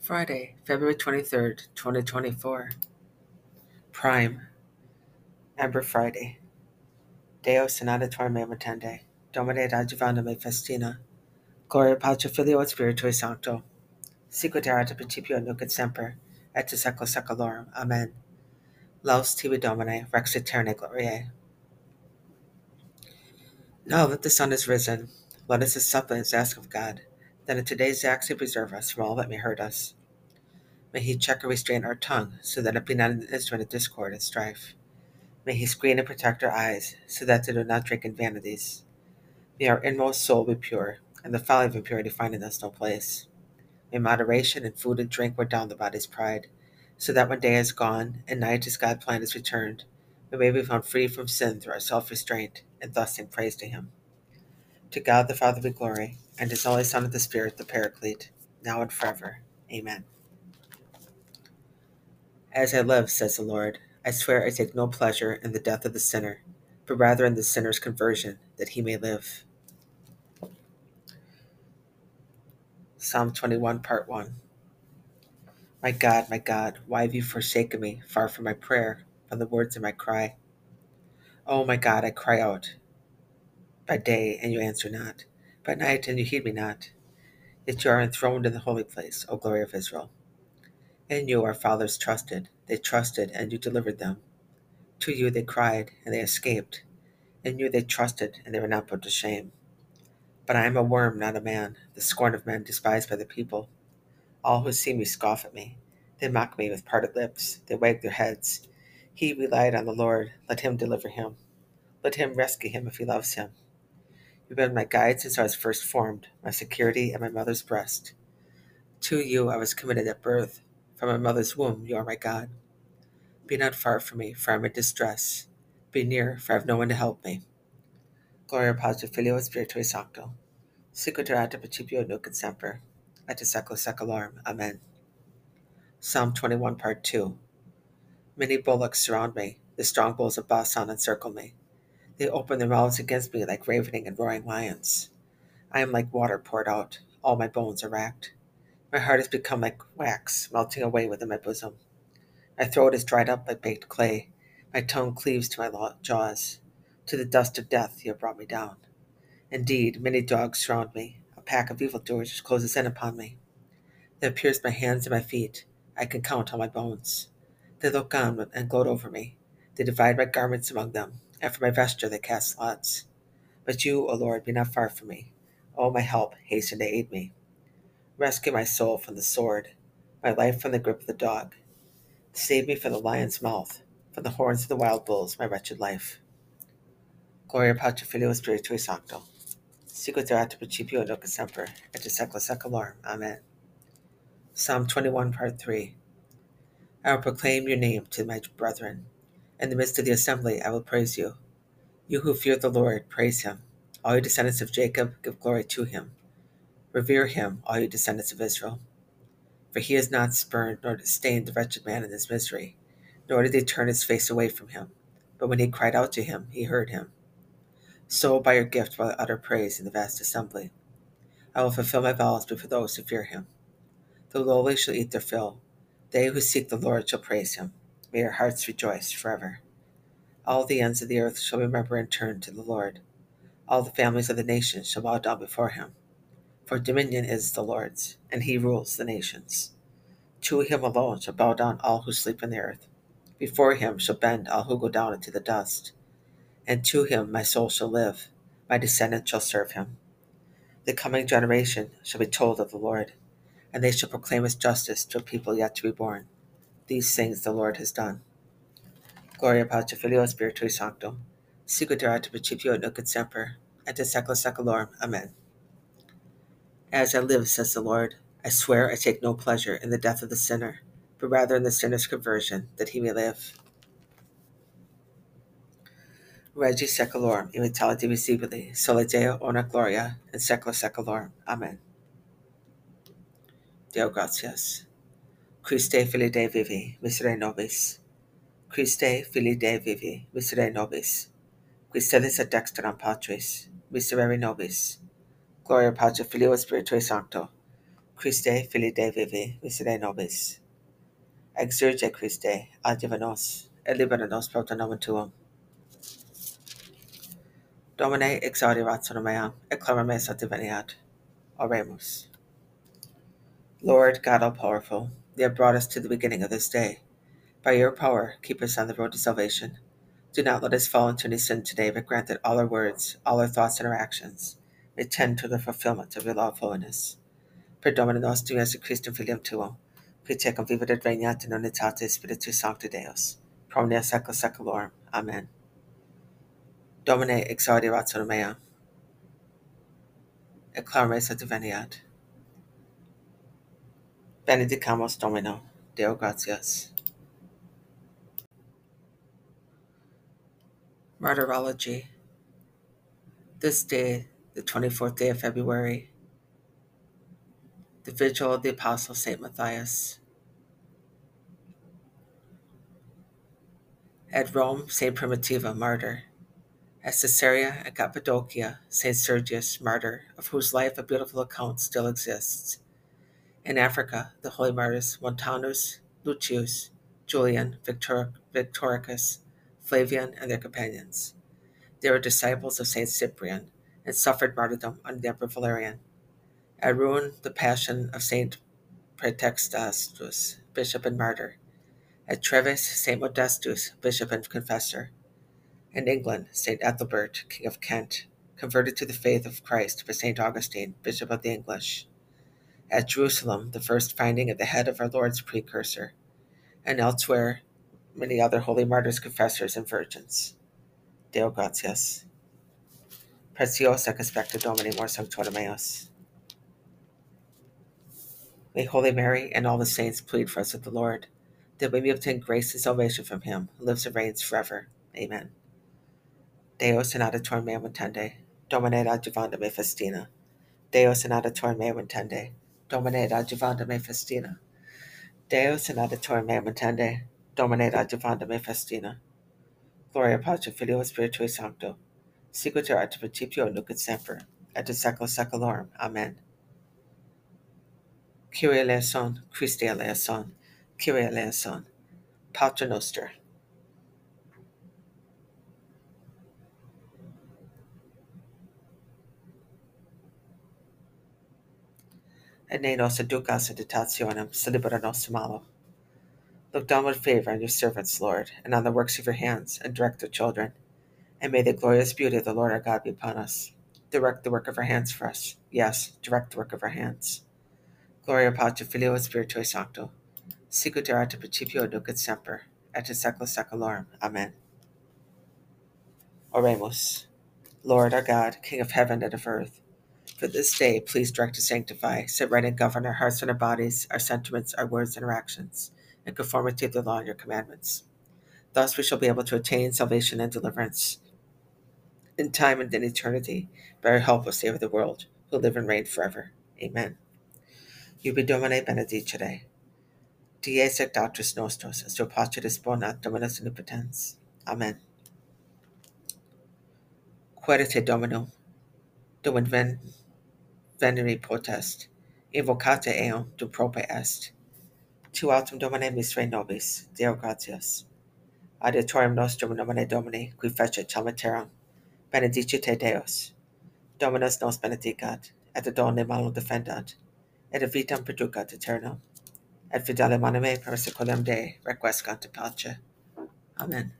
Friday, February 23rd, 2024. Prime, Ember Friday. Deo Senator me. Domine adjuvanda me festina. Gloria Patri Filio et Spiritui Sancto. Sicut erat principio nunc et semper, et to secula seculorum. Amen. Laus tibi Domine, rex aeternae gloriae. Now that the sun is risen, let us as suppliants ask of God that in today's acts he preserve us from all that may hurt us. May he check and restrain our tongue, so that it be not an instrument of discord and strife. May he screen and protect our eyes, so that they do not drink in vanities. May our inmost soul be pure, and the folly of impurity find in us no place. May moderation in food and drink wear down the body's pride, so that when day is gone and night as God planned is returned, we may be found free from sin through our self restraint, and thus sing praise to him. To God the Father be glory, and is always Son of the Spirit, the Paraclete, now and forever. Amen. As I live, says the Lord, I swear I take no pleasure in the death of the sinner, but rather in the sinner's conversion, that he may live. Psalm 21, Part 1. My God, my God, why have you forsaken me, far from my prayer, from the words of my cry? Oh, my God, I cry out by day, and you answer not, by night, and you heed me not. Yet you are enthroned in the holy place, O glory of Israel. In you our fathers trusted, they trusted, and you delivered them. To you they cried, and they escaped. In you they trusted, and they were not put to shame. But I am a worm, not a man, the scorn of men, despised by the people. All who see me scoff at me. They mock me with parted lips, they wag their heads. He relied on the Lord, let him deliver him. Let him rescue him if he loves him. You've been my guide since I was first formed, my security at my mother's breast. To you I was committed at birth. From my mother's womb you are my God. Be not far from me, for I am in distress. Be near, for I have no one to help me. Gloria Patri Filio Spiritui Sancto. Sicut erat principio nunc et semper, et to secula seculorum. Amen. Psalm 21, Part 2. Many bullocks surround me. The strong bulls of Bashan encircle me. They open their mouths against me like ravening and roaring lions. I am like water poured out. All my bones are racked. My heart has become like wax, melting away within my bosom. My throat is dried up like baked clay. My tongue cleaves to my jaws. To the dust of death you have brought me down. Indeed, many dogs surround me. A pack of evildoers closes in upon me. They have pierced my hands and my feet. I can count all my bones. They look on and gloat over me. They divide my garments among them and for my vesture they cast lots. But you, O Lord, be not far from me. O my help, hasten to aid me. Rescue my soul from the sword, my life from the grip of the dog. Save me from the lion's mouth, from the horns of the wild bulls, my wretched life. Gloria Patri Filio Spiritui Sancto. Sicut erat principio nunc semper, et secula seculorum. Amen. Psalm 21, Part 3. I will proclaim your name to my brethren. In the midst of the assembly, I will praise you. You who fear the Lord, praise him. All you descendants of Jacob, give glory to him. Revere him, all you descendants of Israel. For he has not spurned nor disdained the wretched man in his misery, nor did he turn his face away from him. But when he cried out to him, he heard him. So by your gift will I utter praise in the vast assembly. I will fulfill my vows before those who fear him. The lowly shall eat their fill. They who seek the Lord shall praise him. May our hearts rejoice forever. All the ends of the earth shall remember and turn to the Lord. All the families of the nations shall bow down before him. For dominion is the Lord's, and he rules the nations. To him alone shall bow down all who sleep in the earth. Before him shall bend all who go down into the dust. And to him my soul shall live, my descendants shall serve him. The coming generation shall be told of the Lord, and they shall proclaim his justice to a people yet to be born these things the Lord has done. Gloria Patri Filio Spiritui Sancto, sicut erat principio nunc et semper, et in secula seculorum. Amen. As I live, says the Lord, I swear I take no pleasure in the death of the sinner, but rather in the sinner's conversion, that he may live. Regi seculorum, immortality visibili, sole Deo ona gloria, in secula seculorum. Amen. Deo gratias. Christe Filii Dei vivi, misere nobis. Christe Filii Dei vivi, misere nobis. Qui sedis ad dexteram Patris, miserere nobis. Gloria Patri Filio Spiritui Sancto. Christe, Fili Dei vivi, misere nobis. Exurge Christe, adiuva nos, et libera nos pro nomen tuum. Domine, exaudi ratio meam, et clamor me sat diveniat. Oremus. Lord God all-powerful, you have brought us to the beginning of this day. By your power, keep us on the road to salvation. Do not let us fall into any sin today, but grant that all our words, all our thoughts and our actions may tend to the fulfillment of your law of holiness. Per nostrum Jesu Christum Filium Tuum, qui tecum vivit et regnat in unitate Spiritus Sancti Deus, pro omnia secula seculorum. Amen. Domine exaudi ratio meam, et clame sat veniat. Benedicamus Domino, Deo gratias. Martyrology. This day, the 24th day of February, the Vigil of the Apostle St. Matthias. At Rome, St. Primitiva, martyr. At Caesarea and Cappadocia, St. Sergius, martyr, of whose life a beautiful account still exists. In Africa, the holy martyrs Montanus, Lucius, Julian, Victor- Victoricus, Flavian, and their companions. They were disciples of St. Cyprian and suffered martyrdom under the Emperor Valerian. At Rouen, the Passion of St. Praetextus, bishop and martyr. At Treves, St. Modestus, bishop and confessor. In England, St. Ethelbert, king of Kent, converted to the faith of Christ by St. Augustine, bishop of the English. At Jerusalem, the first finding of the head of our Lord's precursor. And elsewhere, many other holy martyrs, confessors, and virgins. Deo gratias. Preciosa conspecta Domini mor sanctorum meos. May Holy Mary and all the saints plead for us with the Lord, that we may obtain grace and salvation from him who lives and reigns forever. Amen. Deus in aditor meum intende, Domine adjuvanda me festina. Deus in aditor meum intende, Domine adjuvanda me festina. Deus in aditor meum intende, Domine adjuvanda me festina. Gloria Patri Filio Spiritui Sancto, Sequitur ad principio nunc et semper, et in secula. Amen. Kyrie eleison, Christe eleison, Kyrie eleison, Pater Noster. Et ne nos educas in tentationem, se libera nos a malo. Look down with favor on your servants, Lord, and on the works of your hands, and direct their children. And may the glorious beauty of the Lord our God be upon us. Direct the work of our hands for us. Yes, direct the work of our hands. Gloria Patri Filio et Spiritui Sancto. Sicut erat in principio nunc et semper, et in secula. Amen. Oremus. Lord our God, King of heaven and of earth, for this day please direct to sanctify, set right and govern our hearts and our bodies, our sentiments, our words, and our actions, in conformity to the law and your commandments. Thus we shall be able to attain salvation and deliverance in time and in eternity by your help of Savior of the world, who live and reign forever. Amen. Ubi Domine benedicere. Dies et nostros, est pace disponat Dominus. Amen. Querite Domino, ven venere potest, evocate eum tu prope est. Tu autem domine misere nobis, Deo gratias. Adiatorium nostrum nomine Domini, qui fecit tamen terram, benedicite Deus. Dominus nos benedicat, et ad omne malum defendat, et ad vitam perducat aeternam, et fidelem anime per seculum Dei requiescant in pace. Amen.